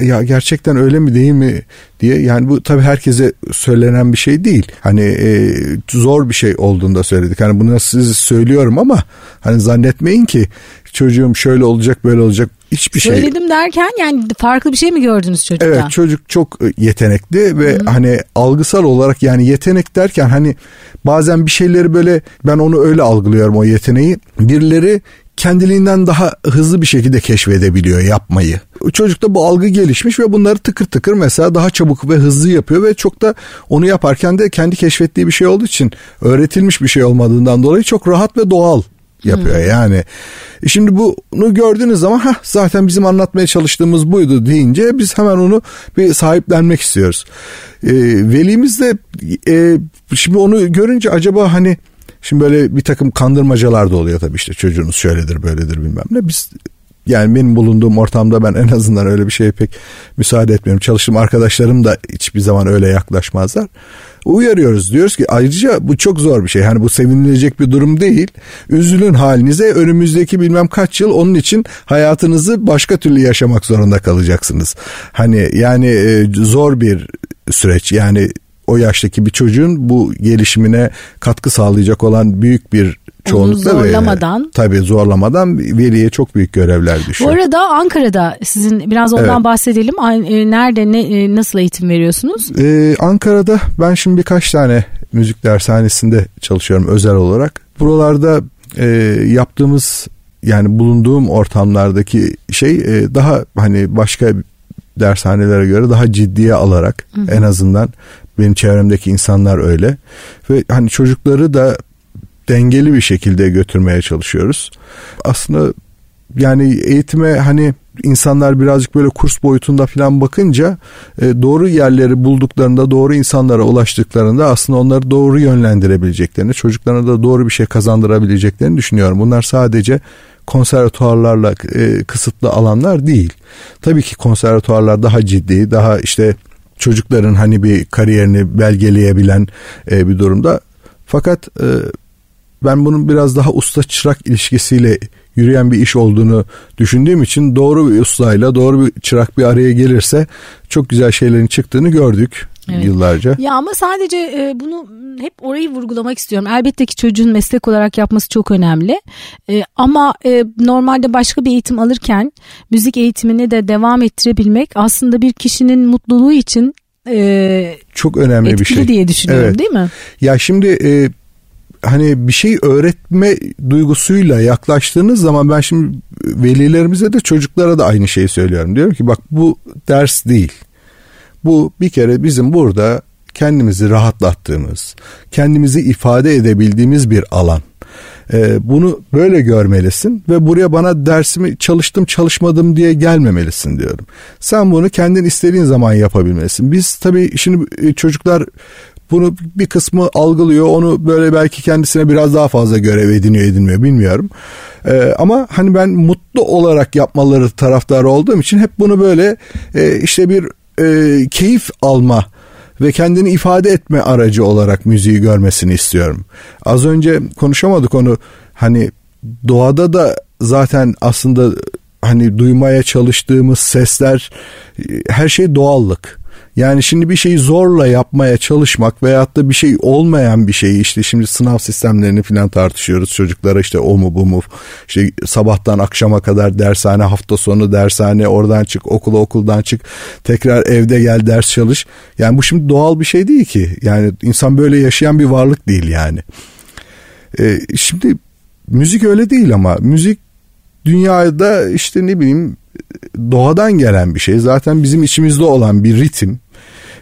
ya gerçekten öyle mi değil mi diye yani bu tabii herkese söylenen bir şey değil. Hani e, zor bir şey olduğunda söyledik. Hani bunu size söylüyorum ama hani zannetmeyin ki çocuğum şöyle olacak böyle olacak hiçbir şey. Söyledim derken yani farklı bir şey mi gördünüz çocukta? Evet çocuk çok yetenekli ve Hı. hani algısal olarak yani yetenek derken hani bazen bir şeyleri böyle ben onu öyle algılıyorum o yeteneği. Birileri kendiliğinden daha hızlı bir şekilde keşfedebiliyor yapmayı. Çocukta bu algı gelişmiş ve bunları tıkır tıkır mesela daha çabuk ve hızlı yapıyor ve çok da onu yaparken de kendi keşfettiği bir şey olduğu için öğretilmiş bir şey olmadığından dolayı çok rahat ve doğal yapıyor hmm. yani. E şimdi bunu gördüğünüz zaman ha zaten bizim anlatmaya çalıştığımız buydu deyince biz hemen onu bir sahiplenmek istiyoruz. E, velimiz de e, şimdi onu görünce acaba hani Şimdi böyle bir takım kandırmacalar da oluyor tabii işte çocuğunuz şöyledir böyledir bilmem ne. Biz yani benim bulunduğum ortamda ben en azından öyle bir şeye pek müsaade etmiyorum. Çalıştığım arkadaşlarım da hiçbir zaman öyle yaklaşmazlar. Uyarıyoruz diyoruz ki ayrıca bu çok zor bir şey. Hani bu sevinilecek bir durum değil. Üzülün halinize önümüzdeki bilmem kaç yıl onun için hayatınızı başka türlü yaşamak zorunda kalacaksınız. Hani yani e, zor bir süreç. Yani o yaştaki bir çocuğun bu gelişimine katkı sağlayacak olan büyük bir çoğunlukla Onu zorlamadan. Ve, tabii zorlamadan veliye çok büyük görevler düşüyor. Bu arada Ankara'da sizin biraz ondan evet. bahsedelim. E, nerede ne e, nasıl eğitim veriyorsunuz? Ee, Ankara'da ben şimdi birkaç tane müzik dershanesinde çalışıyorum özel olarak. Buralarda e, yaptığımız yani bulunduğum ortamlardaki şey e, daha hani başka dershanelere göre daha ciddiye alarak hı hı. en azından benim çevremdeki insanlar öyle. Ve hani çocukları da dengeli bir şekilde götürmeye çalışıyoruz. Aslında yani eğitime hani insanlar birazcık böyle kurs boyutunda falan bakınca e, doğru yerleri bulduklarında doğru insanlara ulaştıklarında aslında onları doğru yönlendirebileceklerini çocuklarına da doğru bir şey kazandırabileceklerini düşünüyorum. Bunlar sadece konservatuarlarla e, kısıtlı alanlar değil. Tabii ki konservatuarlar daha ciddi, daha işte çocukların hani bir kariyerini belgeleyebilen e, bir durumda. Fakat e, ben bunun biraz daha usta çırak ilişkisiyle yürüyen bir iş olduğunu düşündüğüm için doğru bir ustayla doğru bir çırak bir araya gelirse çok güzel şeylerin çıktığını gördük evet. yıllarca. Ya ama sadece e, bunu hep orayı vurgulamak istiyorum. Elbette ki çocuğun meslek olarak yapması çok önemli. E, ama e, normalde başka bir eğitim alırken müzik eğitimini de devam ettirebilmek aslında bir kişinin mutluluğu için e, çok önemli bir şey diye düşünüyorum evet. değil mi? Ya şimdi e, hani bir şey öğretme duygusuyla yaklaştığınız zaman ben şimdi velilerimize de çocuklara da aynı şeyi söylüyorum. Diyorum ki bak bu ders değil. Bu bir kere bizim burada kendimizi rahatlattığımız, kendimizi ifade edebildiğimiz bir alan. Ee, bunu böyle görmelisin ve buraya bana dersimi çalıştım çalışmadım diye gelmemelisin diyorum. Sen bunu kendin istediğin zaman yapabilmelisin. Biz tabii şimdi e, çocuklar bunu bir kısmı algılıyor onu böyle belki kendisine biraz daha fazla görev ediniyor edinmiyor bilmiyorum. Ee, ama hani ben mutlu olarak yapmaları taraftarı olduğum için hep bunu böyle e, işte bir e, keyif alma ve kendini ifade etme aracı olarak müziği görmesini istiyorum. Az önce konuşamadık onu hani doğada da zaten aslında hani duymaya çalıştığımız sesler her şey doğallık. Yani şimdi bir şeyi zorla yapmaya çalışmak veyahut da bir şey olmayan bir şeyi işte şimdi sınav sistemlerini falan tartışıyoruz çocuklara işte o mu bu mu işte sabahtan akşama kadar dershane hafta sonu dershane oradan çık okula okuldan çık tekrar evde gel ders çalış. Yani bu şimdi doğal bir şey değil ki yani insan böyle yaşayan bir varlık değil yani. Ee, şimdi müzik öyle değil ama müzik dünyada işte ne bileyim doğadan gelen bir şey. Zaten bizim içimizde olan bir ritim.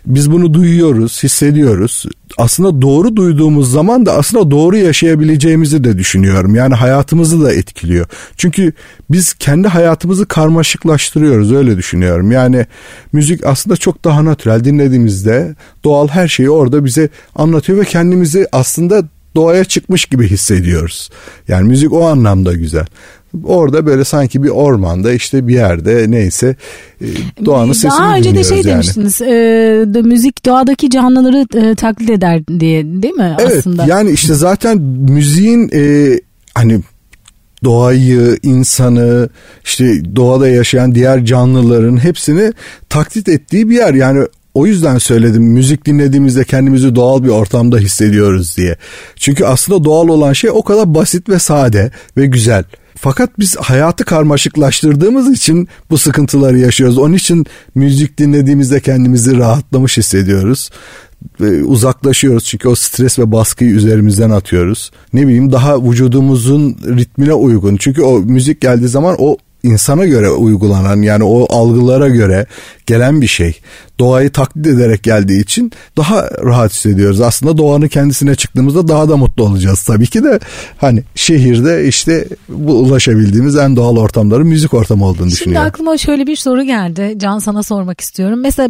Biz bunu duyuyoruz, hissediyoruz. Aslında doğru duyduğumuz zaman da aslında doğru yaşayabileceğimizi de düşünüyorum. Yani hayatımızı da etkiliyor. Çünkü biz kendi hayatımızı karmaşıklaştırıyoruz öyle düşünüyorum. Yani müzik aslında çok daha natürel dinlediğimizde doğal her şeyi orada bize anlatıyor ve kendimizi aslında doğaya çıkmış gibi hissediyoruz. Yani müzik o anlamda güzel. Orada böyle sanki bir ormanda işte bir yerde neyse e, doğanın sesini Daha önce de şey yani. demiştiniz e, de müzik doğadaki canlıları e, taklit eder diye değil mi evet, aslında? yani işte zaten müziğin e, hani doğayı, insanı, işte doğada yaşayan diğer canlıların hepsini taklit ettiği bir yer. Yani o yüzden söyledim müzik dinlediğimizde kendimizi doğal bir ortamda hissediyoruz diye. Çünkü aslında doğal olan şey o kadar basit ve sade ve güzel. Fakat biz hayatı karmaşıklaştırdığımız için bu sıkıntıları yaşıyoruz. Onun için müzik dinlediğimizde kendimizi rahatlamış hissediyoruz. Uzaklaşıyoruz çünkü o stres ve baskıyı üzerimizden atıyoruz. Ne bileyim daha vücudumuzun ritmine uygun. Çünkü o müzik geldiği zaman o insana göre uygulanan yani o algılara göre gelen bir şey. Doğayı taklit ederek geldiği için daha rahat hissediyoruz. Aslında doğanın kendisine çıktığımızda daha da mutlu olacağız tabii ki de. Hani şehirde işte bu ulaşabildiğimiz en doğal ortamların müzik ortamı olduğunu Şimdi düşünüyorum. Şimdi aklıma şöyle bir soru geldi. Can sana sormak istiyorum. Mesela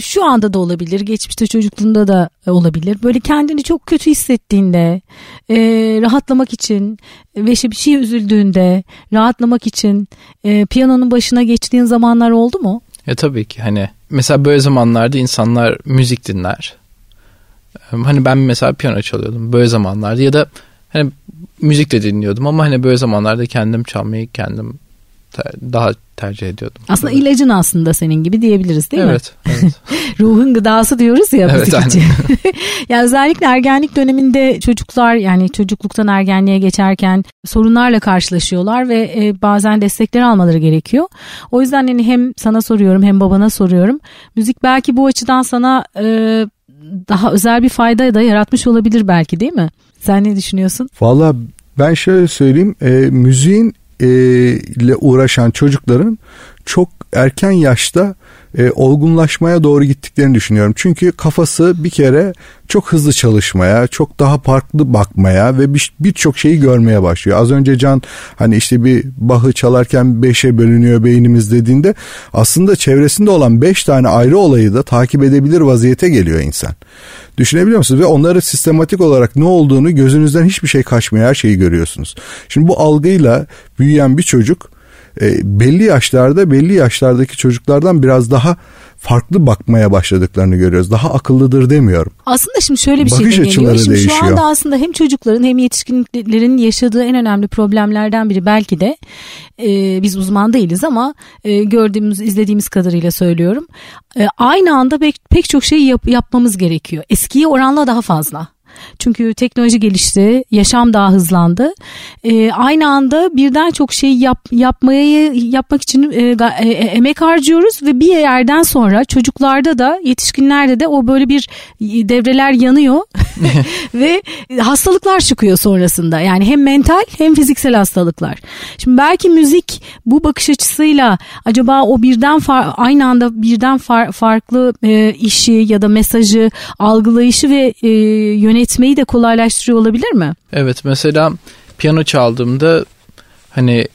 şu anda da olabilir, geçmişte çocukluğunda da olabilir. Böyle kendini çok kötü hissettiğinde, rahatlamak için ve bir şey üzüldüğünde, rahatlamak için piyanonun başına geçtiğin zamanlar oldu mu? Ya tabii ki hani mesela böyle zamanlarda insanlar müzik dinler. Hani ben mesela piyano çalıyordum böyle zamanlarda ya da hani müzik de dinliyordum ama hani böyle zamanlarda kendim çalmayı kendim daha tercih ediyordum. Aslında böyle. ilacın aslında senin gibi diyebiliriz değil evet, mi? Evet. Ruhun gıdası diyoruz ya evet, müzik için. yani özellikle ergenlik döneminde çocuklar yani çocukluktan ergenliğe geçerken sorunlarla karşılaşıyorlar ve e, bazen destekler almaları gerekiyor. O yüzden hani hem sana soruyorum hem babana soruyorum. Müzik belki bu açıdan sana e, daha özel bir fayda da yaratmış olabilir belki değil mi? Sen ne düşünüyorsun? Valla ben şöyle söyleyeyim e, müziğin ile uğraşan çocukların çok erken yaşta e, olgunlaşmaya doğru gittiklerini düşünüyorum. Çünkü kafası bir kere çok hızlı çalışmaya, çok daha farklı bakmaya ve birçok bir şeyi görmeye başlıyor. Az önce Can hani işte bir bahı çalarken beşe bölünüyor beynimiz dediğinde aslında çevresinde olan beş tane ayrı olayı da takip edebilir vaziyete geliyor insan. Düşünebiliyor musunuz? Ve onları sistematik olarak ne olduğunu gözünüzden hiçbir şey kaçmıyor her şeyi görüyorsunuz. Şimdi bu algıyla büyüyen bir çocuk e, belli yaşlarda belli yaşlardaki çocuklardan biraz daha farklı bakmaya başladıklarını görüyoruz. Daha akıllıdır demiyorum. Aslında şimdi şöyle bir Bakış şey de geliyor. Şimdi değişiyor. şu anda aslında hem çocukların hem yetişkinlerin yaşadığı en önemli problemlerden biri belki de e, biz uzman değiliz ama e, gördüğümüz izlediğimiz kadarıyla söylüyorum. E, aynı anda pek, pek çok şey yap, yapmamız gerekiyor. Eskiye oranla daha fazla. Çünkü teknoloji gelişti, yaşam daha hızlandı. E, aynı anda birden çok şey yap, yapmayı yapmak için e, e, emek harcıyoruz ve bir yerden sonra çocuklarda da yetişkinlerde de o böyle bir devreler yanıyor ve hastalıklar çıkıyor sonrasında. Yani hem mental hem fiziksel hastalıklar. Şimdi belki müzik bu bakış açısıyla acaba o birden aynı anda birden far, farklı e, işi ya da mesajı algılayışı ve e, yönetmeyi de kolaylaştırıyor olabilir mi? Evet mesela piyano çaldığımda hani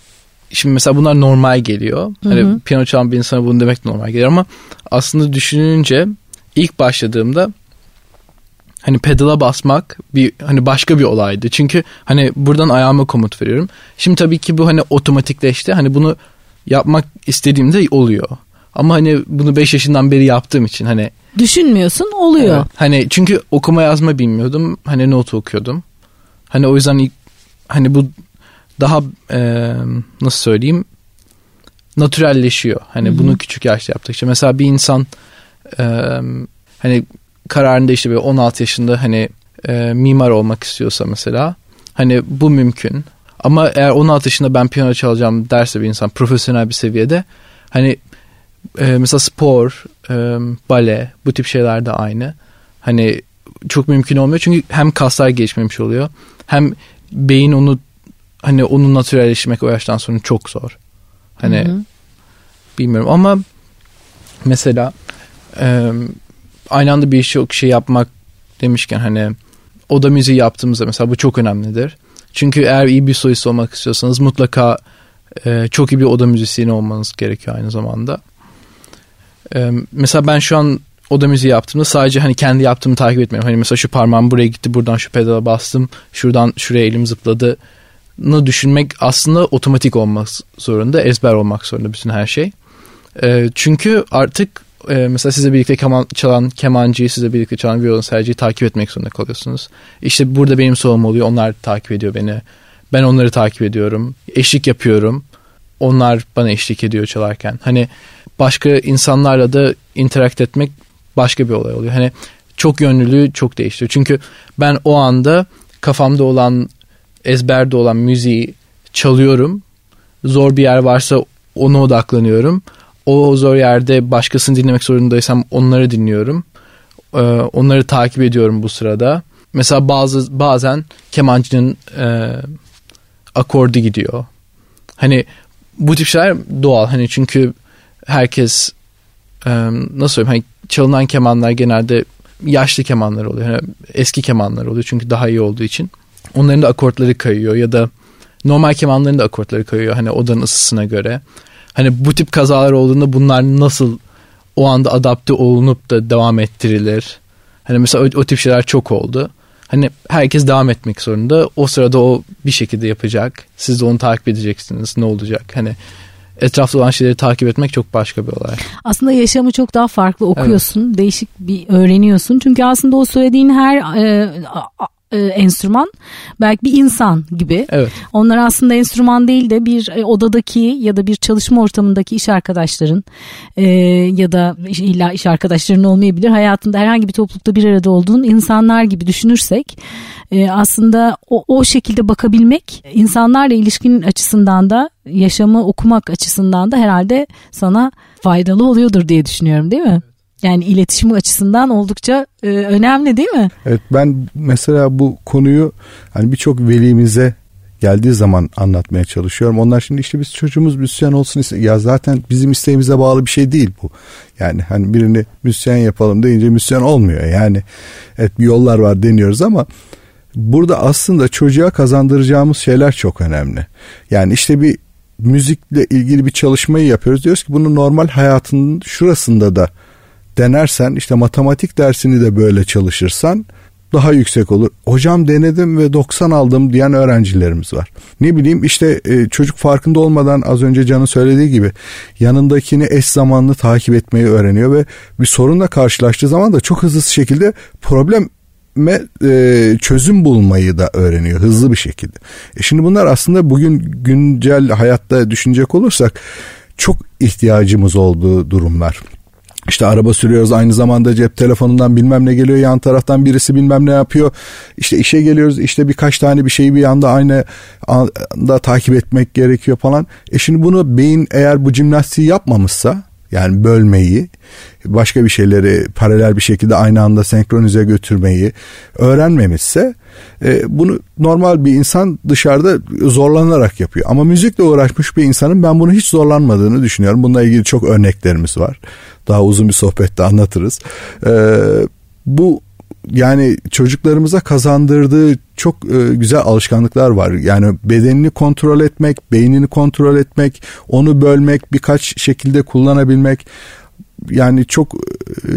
şimdi mesela bunlar normal geliyor. Hı hani hı. Hani piyano çalan bir insana bunu demek normal geliyor ama aslında düşününce ilk başladığımda hani pedala basmak bir hani başka bir olaydı. Çünkü hani buradan ayağıma komut veriyorum. Şimdi tabii ki bu hani otomatikleşti. Hani bunu yapmak istediğimde oluyor. Ama hani bunu 5 yaşından beri yaptığım için hani düşünmüyorsun oluyor. Evet, hani çünkü okuma yazma bilmiyordum. Hani not okuyordum. Hani o yüzden ilk, hani bu daha e, nasıl söyleyeyim natürelleşiyor. Hani Hı-hı. bunu küçük yaşta yaptıkça. Mesela bir insan e, hani kararında işte böyle 16 yaşında hani e, mimar olmak istiyorsa mesela hani bu mümkün. Ama eğer 16 yaşında ben piyano çalacağım derse bir insan profesyonel bir seviyede hani e, mesela spor, e, bale bu tip şeyler de aynı. Hani çok mümkün olmuyor çünkü hem kaslar gelişmemiş oluyor hem beyin onu hani onu natürelleştirmek o yaştan sonra çok zor. Hani hı hı. bilmiyorum ama mesela e, aynı anda bir şey, şey yapmak demişken hani oda müziği yaptığımızda mesela bu çok önemlidir. Çünkü eğer iyi bir solist olmak istiyorsanız mutlaka e, çok iyi bir oda müzisyeni olmanız gerekiyor aynı zamanda. E, mesela ben şu an oda müziği yaptığımda sadece hani kendi yaptığımı takip etmiyorum. Hani mesela şu parmağım buraya gitti buradan şu pedala bastım şuradan şuraya elim zıpladı düşünmek aslında otomatik olmak zorunda ezber olmak zorunda bütün her şey. E, çünkü artık e, mesela size birlikte keman, çalan kemancıyı, size birlikte çalan violonselciyi takip etmek zorunda kalıyorsunuz. İşte burada benim solum oluyor, onlar takip ediyor beni. Ben onları takip ediyorum, eşlik yapıyorum. Onlar bana eşlik ediyor çalarken. Hani başka insanlarla da interakt etmek başka bir olay oluyor. Hani çok yönlülüğü çok değiştiriyor. Çünkü ben o anda kafamda olan ezberde olan müziği çalıyorum. Zor bir yer varsa ona odaklanıyorum o zor yerde başkasını dinlemek zorundaysam onları dinliyorum. Ee, onları takip ediyorum bu sırada. Mesela bazı bazen kemancının e, akordu gidiyor. Hani bu tip şeyler doğal. Hani çünkü herkes nasıl söyleyeyim hani çalınan kemanlar genelde yaşlı kemanlar oluyor. Yani eski kemanlar oluyor çünkü daha iyi olduğu için. Onların da akortları kayıyor ya da normal kemanların da akortları kayıyor hani odanın ısısına göre hani bu tip kazalar olduğunda bunlar nasıl o anda adapte olunup da devam ettirilir? Hani mesela o, o tip şeyler çok oldu. Hani herkes devam etmek zorunda. O sırada o bir şekilde yapacak. Siz de onu takip edeceksiniz. Ne olacak? Hani etrafta olan şeyleri takip etmek çok başka bir olay. Aslında yaşamı çok daha farklı okuyorsun. Evet. Değişik bir öğreniyorsun. Çünkü aslında o söylediğin her e, e, enstrüman belki bir insan gibi. Evet. Onlar aslında enstrüman değil de bir e, odadaki ya da bir çalışma ortamındaki iş arkadaşların e, ya da illa iş arkadaşların olmayabilir. Hayatında herhangi bir toplulukta bir arada olduğun insanlar gibi düşünürsek e, aslında o, o şekilde bakabilmek insanlarla ilişkinin açısından da yaşamı okumak açısından da herhalde sana faydalı oluyordur diye düşünüyorum değil mi? Yani iletişim açısından oldukça e, önemli değil mi? Evet ben mesela bu konuyu hani birçok velimize geldiği zaman anlatmaya çalışıyorum. Onlar şimdi işte biz çocuğumuz müzisyen olsun istiyor. Ya zaten bizim isteğimize bağlı bir şey değil bu. Yani hani birini müzisyen yapalım deyince müzisyen olmuyor. Yani evet bir yollar var deniyoruz ama burada aslında çocuğa kazandıracağımız şeyler çok önemli. Yani işte bir müzikle ilgili bir çalışmayı yapıyoruz. Diyoruz ki bunu normal hayatının şurasında da denersen işte matematik dersini de böyle çalışırsan daha yüksek olur. Hocam denedim ve 90 aldım diyen öğrencilerimiz var. Ne bileyim işte e, çocuk farkında olmadan az önce Can'ın söylediği gibi yanındakini eş zamanlı takip etmeyi öğreniyor ve bir sorunla karşılaştığı zaman da çok hızlı şekilde problem e, çözüm bulmayı da öğreniyor hızlı bir şekilde. E şimdi bunlar aslında bugün güncel hayatta düşünecek olursak çok ihtiyacımız olduğu durumlar. İşte araba sürüyoruz aynı zamanda cep telefonundan bilmem ne geliyor yan taraftan birisi bilmem ne yapıyor. İşte işe geliyoruz işte birkaç tane bir şeyi bir anda aynı anda takip etmek gerekiyor falan. E şimdi bunu beyin eğer bu jimnastiği yapmamışsa yani bölmeyi, başka bir şeyleri paralel bir şekilde aynı anda senkronize götürmeyi öğrenmemişse e, bunu normal bir insan dışarıda zorlanarak yapıyor. Ama müzikle uğraşmış bir insanın ben bunu hiç zorlanmadığını düşünüyorum. Bununla ilgili çok örneklerimiz var. Daha uzun bir sohbette anlatırız. E, bu yani çocuklarımıza kazandırdığı çok e, güzel alışkanlıklar var. Yani bedenini kontrol etmek, beynini kontrol etmek, onu bölmek, birkaç şekilde kullanabilmek yani çok e,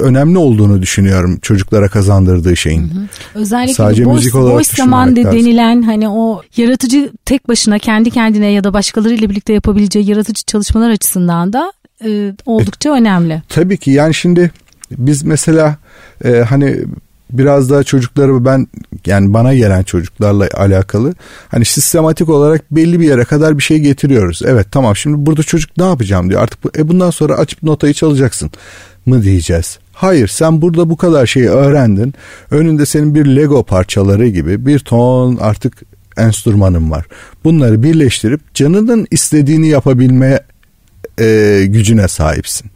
önemli olduğunu düşünüyorum çocuklara kazandırdığı şeyin. Hı hı. Özellikle Sadece boş, müzik olarak boş zaman de denilen hani o yaratıcı tek başına kendi kendine ya da başkalarıyla birlikte yapabileceği yaratıcı çalışmalar açısından da e, oldukça e, önemli. Tabii ki yani şimdi biz mesela e, hani biraz daha çocukları ben yani bana gelen çocuklarla alakalı hani sistematik olarak belli bir yere kadar bir şey getiriyoruz. Evet tamam şimdi burada çocuk ne yapacağım diyor. Artık bu, e bundan sonra açıp notayı çalacaksın mı diyeceğiz. Hayır sen burada bu kadar şeyi öğrendin. Önünde senin bir Lego parçaları gibi bir ton artık enstrümanın var. Bunları birleştirip canının istediğini yapabilme e, gücüne sahipsin.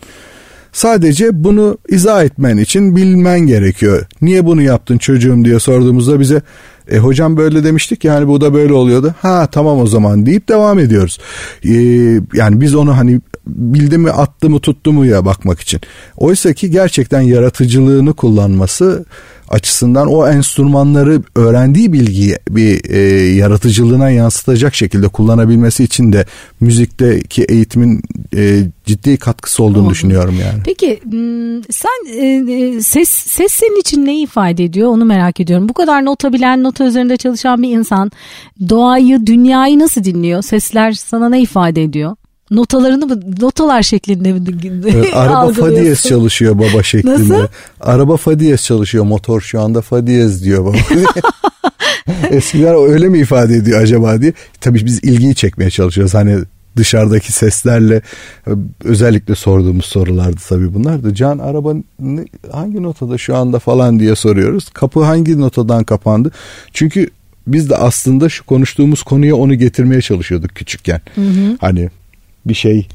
Sadece bunu izah etmen için bilmen gerekiyor. Niye bunu yaptın çocuğum diye sorduğumuzda bize e hocam böyle demiştik yani bu da böyle oluyordu. Ha tamam o zaman deyip devam ediyoruz. Ee, yani biz onu hani bildi mi attı mı tuttu mu ya bakmak için. Oysa ki gerçekten yaratıcılığını kullanması açısından o enstrümanları öğrendiği bilgiyi bir e, yaratıcılığına yansıtacak şekilde kullanabilmesi için de müzikteki eğitimin e, ciddi katkısı olduğunu Oldu. düşünüyorum yani. Peki sen e, e, ses ses senin için ne ifade ediyor onu merak ediyorum. Bu kadar nota bilen, nota üzerinde çalışan bir insan doğayı, dünyayı nasıl dinliyor? Sesler sana ne ifade ediyor? Notalarını mı notalar şeklinde mi evet, araba fa diyez çalışıyor baba şeklinde. Nasıl? Araba fa diyez çalışıyor motor şu anda fa diyez diyor baba. Eskiler öyle mi ifade ediyor acaba diye. Tabii biz ilgiyi çekmeye çalışıyoruz. Hani dışarıdaki seslerle özellikle sorduğumuz sorulardı tabii bunlar da. Can araba hangi notada şu anda falan diye soruyoruz. Kapı hangi notadan kapandı? Çünkü biz de aslında şu konuştuğumuz konuya onu getirmeye çalışıyorduk küçükken. Hı hı. Hani bir şey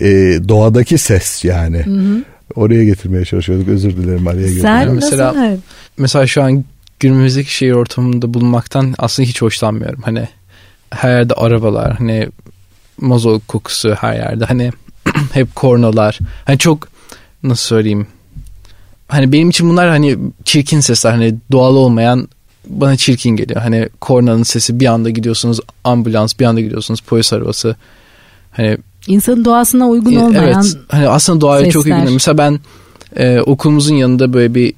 e, doğadaki ses yani. Hı hı. Oraya getirmeye çalışıyorduk. Özür dilerim araya girdim. Sen mesela, nasıl? Mesela şu an günümüzdeki şehir ortamında bulunmaktan aslında hiç hoşlanmıyorum. Hani her yerde arabalar, hani mazot kokusu her yerde. Hani hep kornalar. Hani çok nasıl söyleyeyim? Hani benim için bunlar hani çirkin sesler. Hani doğal olmayan bana çirkin geliyor. Hani kornanın sesi bir anda gidiyorsunuz ambulans, bir anda gidiyorsunuz polis arabası. Hani İnsanın doğasına uygun olmayan Evet hani aslında doğaya sesler. çok uygun. Mesela ben e, okulumuzun yanında böyle bir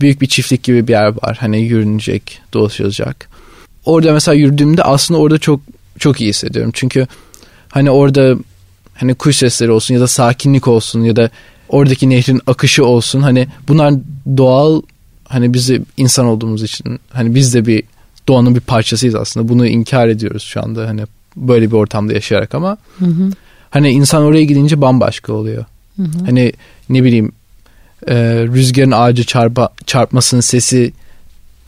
büyük bir çiftlik gibi bir yer var. Hani yürünecek, dolaşılacak. Orada mesela yürüdüğümde aslında orada çok çok iyi hissediyorum. Çünkü hani orada hani kuş sesleri olsun ya da sakinlik olsun ya da oradaki nehrin akışı olsun. Hani bunlar doğal hani bizi insan olduğumuz için hani biz de bir doğanın bir parçasıyız aslında. Bunu inkar ediyoruz şu anda hani böyle bir ortamda yaşayarak ama hı hı. Hani insan oraya gidince bambaşka oluyor. Hı hı. Hani ne bileyim e, rüzgarın ağacı çarpa, çarpmasının sesi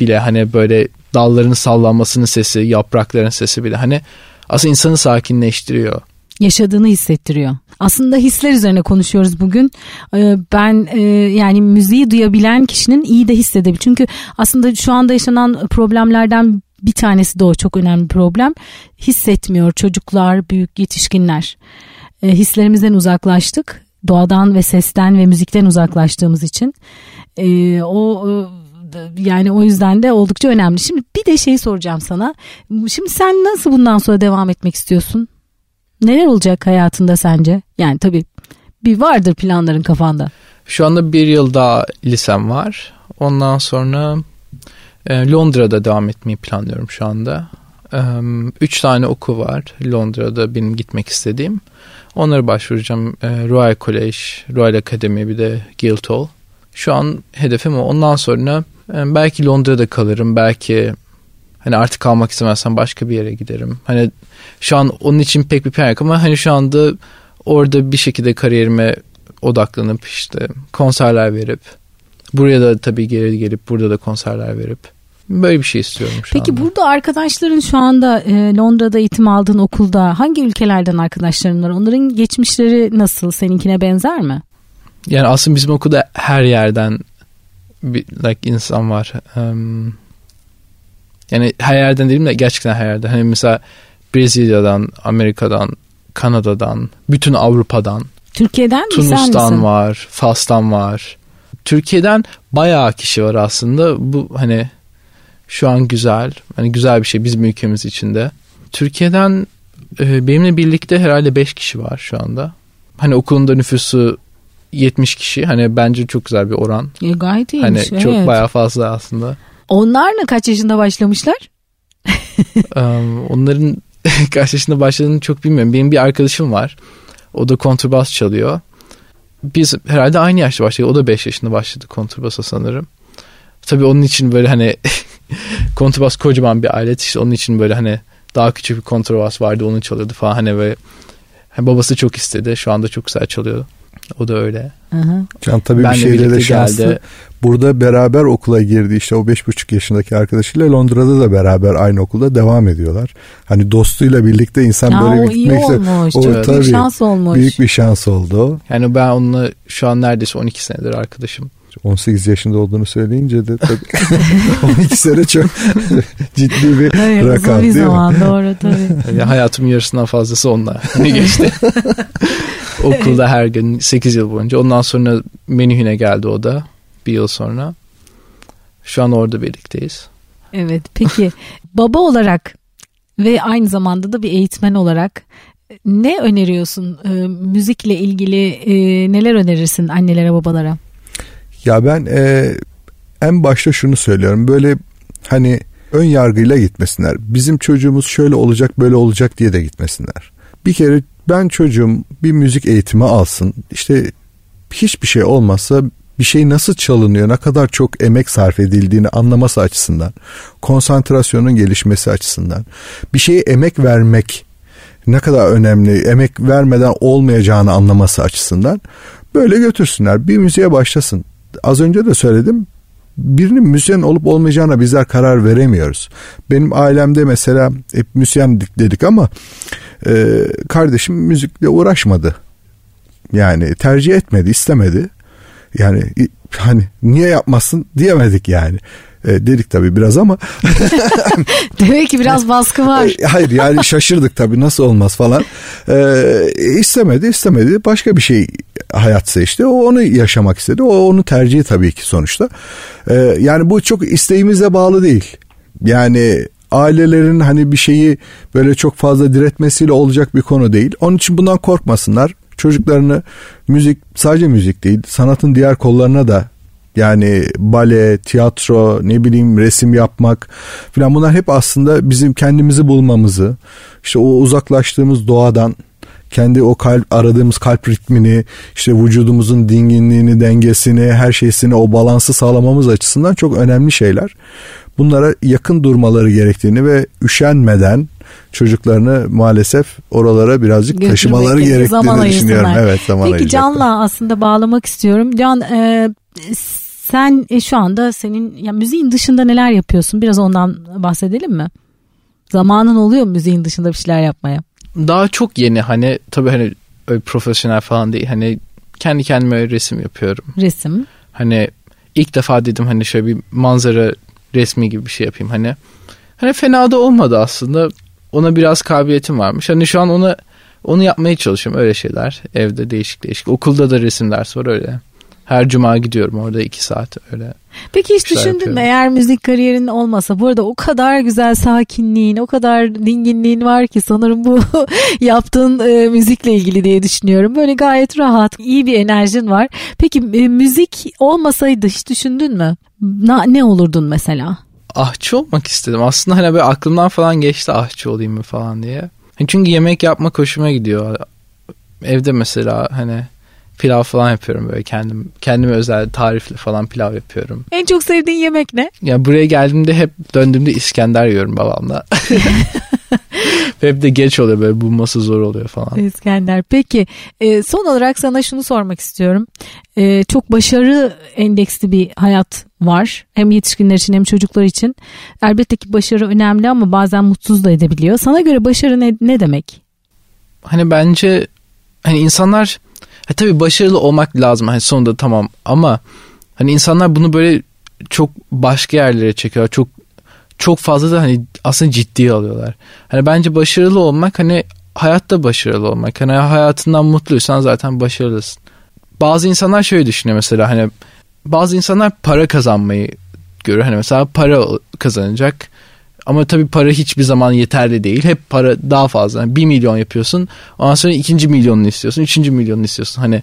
bile hani böyle dalların sallanmasının sesi, yaprakların sesi bile hani aslında insanı sakinleştiriyor. Yaşadığını hissettiriyor. Aslında hisler üzerine konuşuyoruz bugün. Ee, ben e, yani müziği duyabilen kişinin iyi de hissedebilir. Çünkü aslında şu anda yaşanan problemlerden bir tanesi de o çok önemli problem. Hissetmiyor çocuklar, büyük yetişkinler. E, hislerimizden uzaklaştık. Doğadan ve sesten ve müzikten uzaklaştığımız için. E, o e, yani o yüzden de oldukça önemli. Şimdi bir de şey soracağım sana. Şimdi sen nasıl bundan sonra devam etmek istiyorsun? Neler olacak hayatında sence? Yani tabii bir vardır planların kafanda. Şu anda bir yıl daha lisem var. Ondan sonra e, Londra'da devam etmeyi planlıyorum şu anda. Üç tane oku var Londra'da benim gitmek istediğim. Onları başvuracağım. Royal College, Royal Academy bir de Guildhall. Şu an hedefim o. Ondan sonra belki Londra'da kalırım. Belki hani artık kalmak istemezsem başka bir yere giderim. Hani şu an onun için pek bir plan yok ama hani şu anda orada bir şekilde kariyerime odaklanıp işte konserler verip buraya da tabii geri gelip burada da konserler verip Böyle bir şey istiyorum şu Peki anda. burada arkadaşların şu anda e, Londra'da eğitim aldığın okulda hangi ülkelerden arkadaşların var? Onların geçmişleri nasıl? Seninkine benzer mi? Yani aslında bizim okulda her yerden bir like insan var. Um, yani her yerden değilim de gerçekten her yerden. Hani mesela Brezilya'dan, Amerika'dan, Kanada'dan, bütün Avrupa'dan, Türkiye'den? Tunus'tan var, Fas'tan var. Türkiye'den bayağı kişi var aslında. Bu hani şu an güzel. Hani güzel bir şey bizim ülkemiz içinde. Türkiye'den e, benimle birlikte herhalde 5 kişi var şu anda. Hani okulunda nüfusu 70 kişi. Hani bence çok güzel bir oran. E, gayet Hani iyiymiş. çok evet. bayağı fazla aslında. Onlarla kaç yaşında başlamışlar? Um, onların kaç yaşında başladığını çok bilmiyorum. Benim bir arkadaşım var. O da kontrbas çalıyor. Biz herhalde aynı yaşta başladık. O da 5 yaşında başladı kontrbasa sanırım. Tabii onun için böyle hani kontrbas kocaman bir alet. İşte onun için böyle hani daha küçük bir kontrbas vardı onu çalıyordu falan. Hani böyle hani babası çok istedi. Şu anda çok güzel çalıyor. O da öyle. Hı hı. Can tabii Benle bir şeyde de şanslı. geldi. Burada beraber okula girdi işte o beş buçuk yaşındaki arkadaşıyla Londra'da da beraber aynı okulda devam ediyorlar. Hani dostuyla birlikte insan Ya böyle o bir iyi gitmek ister. olmuş. O Çok büyük tabii, şans olmuş. Büyük bir şans oldu. Yani ben onunla şu an neredeyse 12 senedir arkadaşım. 18 yaşında olduğunu söyleyince de tabii 12 sene çok ciddi bir Tabii, rakam bir değil mi? zaman doğru tabii. Yani hayatımın yarısından fazlası onunla hani geçti. Okulda her gün 8 yıl boyunca. Ondan sonra Menühüne geldi o da bir yıl sonra. Şu an orada birlikteyiz. Evet peki baba olarak ve aynı zamanda da bir eğitmen olarak ne öneriyorsun Ee, müzikle ilgili e, neler önerirsin annelere babalara? Ya ben e, en başta şunu söylüyorum. Böyle hani ön yargıyla gitmesinler. Bizim çocuğumuz şöyle olacak böyle olacak diye de gitmesinler. Bir kere ben çocuğum bir müzik eğitimi alsın. İşte hiçbir şey olmazsa bir şey nasıl çalınıyor, ne kadar çok emek sarf edildiğini anlaması açısından, konsantrasyonun gelişmesi açısından, bir şeye emek vermek ne kadar önemli, emek vermeden olmayacağını anlaması açısından böyle götürsünler. Bir müziğe başlasın. Az önce de söyledim. Birinin müzisyen olup olmayacağına bizler karar veremiyoruz. Benim ailemde mesela hep müzisyen dedik ama e, kardeşim müzikle uğraşmadı. Yani tercih etmedi, istemedi. Yani hani niye yapmasın diyemedik yani. E, dedik tabii biraz ama Demek ki biraz baskı var. E, Hayır yani şaşırdık tabii nasıl olmaz falan. Ee, istemedi istemedi başka bir şey hayat seçti. O onu yaşamak istedi. O onu tercihi tabii ki sonuçta. Ee, yani bu çok isteğimize bağlı değil. Yani ailelerin hani bir şeyi böyle çok fazla diretmesiyle olacak bir konu değil. Onun için bundan korkmasınlar. Çocuklarını müzik sadece müzik değil sanatın diğer kollarına da yani bale, tiyatro, ne bileyim resim yapmak filan bunlar hep aslında bizim kendimizi bulmamızı, işte o uzaklaştığımız doğadan kendi o kalp aradığımız kalp ritmini, işte vücudumuzun dinginliğini, dengesini, her şeysini o balansı sağlamamız açısından çok önemli şeyler. Bunlara yakın durmaları gerektiğini ve üşenmeden çocuklarını maalesef oralara birazcık Götürmek taşımaları gerektiğini düşünüyorum. Evet, zaman Peki. Can'la aslında bağlamak istiyorum. Can e, sen e, şu anda senin ya müziğin dışında neler yapıyorsun? Biraz ondan bahsedelim mi? Zamanın oluyor mu müziğin dışında bir şeyler yapmaya? Daha çok yeni hani tabii hani öyle profesyonel falan değil. Hani kendi kendime öyle resim yapıyorum. Resim. Hani ilk defa dedim hani şöyle bir manzara resmi gibi bir şey yapayım hani. Hani fena da olmadı aslında. Ona biraz kabiliyetim varmış. Hani şu an ona onu yapmaya çalışıyorum öyle şeyler. Evde değişik değişik. Okulda da resim dersi var öyle. Her cuma gidiyorum orada iki saat öyle. Peki hiç düşündün mü eğer müzik kariyerin olmasa bu arada o kadar güzel sakinliğin o kadar dinginliğin var ki sanırım bu yaptığın e, müzikle ilgili diye düşünüyorum. Böyle gayet rahat iyi bir enerjin var. Peki e, müzik olmasaydı hiç düşündün mü? Na, ne olurdun mesela? ahçı olmak istedim. Aslında hani böyle aklımdan falan geçti ahçı olayım mı falan diye. Hani Çünkü yemek yapmak hoşuma gidiyor. Evde mesela hani pilav falan yapıyorum böyle kendim kendime özel tarifle falan pilav yapıyorum. En çok sevdiğin yemek ne? Ya buraya geldiğimde hep döndüğümde İskender yiyorum babamla. Hep de geç oluyor böyle bulması zor oluyor falan. İskender. Peki e, son olarak sana şunu sormak istiyorum. E, çok başarı endeksli bir hayat var. Hem yetişkinler için hem çocuklar için. Elbette ki başarı önemli ama bazen mutsuz da edebiliyor. Sana göre başarı ne, ne demek? Hani bence hani insanlar ha tabii başarılı olmak lazım hani sonunda tamam ama hani insanlar bunu böyle çok başka yerlere çekiyor. Çok çok fazla da hani aslında ciddiye alıyorlar. Hani bence başarılı olmak hani hayatta başarılı olmak. Hani hayatından mutluysan zaten başarılısın. Bazı insanlar şöyle düşünüyor mesela hani bazı insanlar para kazanmayı görüyor. Hani mesela para kazanacak. Ama tabii para hiçbir zaman yeterli değil. Hep para daha fazla. Yani 1 milyon yapıyorsun. Ondan sonra ikinci milyonunu istiyorsun. Üçüncü milyonunu istiyorsun. Hani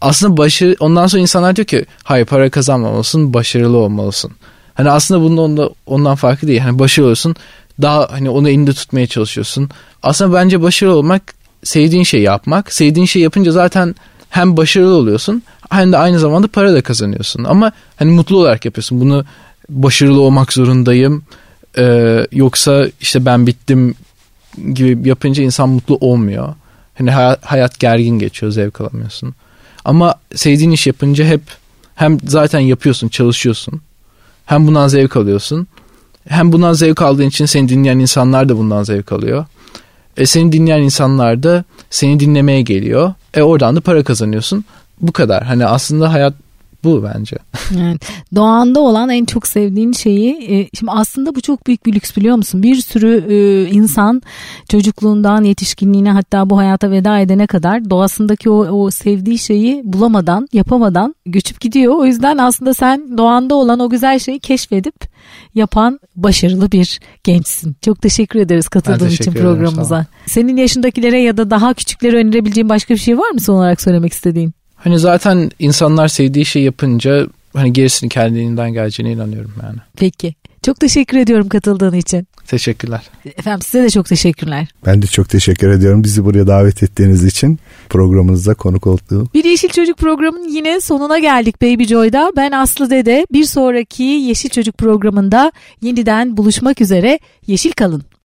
aslında başarı ondan sonra insanlar diyor ki hayır para kazanmamalısın başarılı olmalısın. Hani aslında bunun onda, ondan farkı değil. Hani başarılı olsun daha hani onu elinde tutmaya çalışıyorsun. Aslında bence başarılı olmak sevdiğin şeyi yapmak. Sevdiğin şeyi yapınca zaten hem başarılı oluyorsun hem de aynı zamanda para da kazanıyorsun. Ama hani mutlu olarak yapıyorsun. Bunu başarılı olmak zorundayım. Ee, yoksa işte ben bittim gibi yapınca insan mutlu olmuyor. Hani hayat, hayat gergin geçiyor, zevk alamıyorsun. Ama sevdiğin iş yapınca hep hem zaten yapıyorsun, çalışıyorsun. Hem bundan zevk alıyorsun. Hem bundan zevk aldığın için seni dinleyen insanlar da bundan zevk alıyor. E seni dinleyen insanlar da seni dinlemeye geliyor. E oradan da para kazanıyorsun. Bu kadar. Hani aslında hayat bu bence. Evet. Doğanda olan en çok sevdiğin şeyi e, şimdi aslında bu çok büyük bir lüks biliyor musun? Bir sürü e, insan çocukluğundan yetişkinliğine hatta bu hayata veda edene kadar doğasındaki o, o sevdiği şeyi bulamadan yapamadan göçüp gidiyor. O yüzden aslında sen doğanda olan o güzel şeyi keşfedip yapan başarılı bir gençsin. Çok teşekkür ederiz katıldığın teşekkür için programımıza. Senin yaşındakilere ya da daha küçüklere önerebileceğin başka bir şey var mı son olarak söylemek istediğin? Hani zaten insanlar sevdiği şey yapınca hani gerisini kendinden geleceğine inanıyorum yani. Peki. Çok teşekkür ediyorum katıldığın için. Teşekkürler. Efendim size de çok teşekkürler. Ben de çok teşekkür ediyorum bizi buraya davet ettiğiniz için programınızda konuk olduğu. Bir Yeşil Çocuk programının yine sonuna geldik Baby Joy'da. Ben Aslı Dede. Bir sonraki Yeşil Çocuk programında yeniden buluşmak üzere. Yeşil kalın.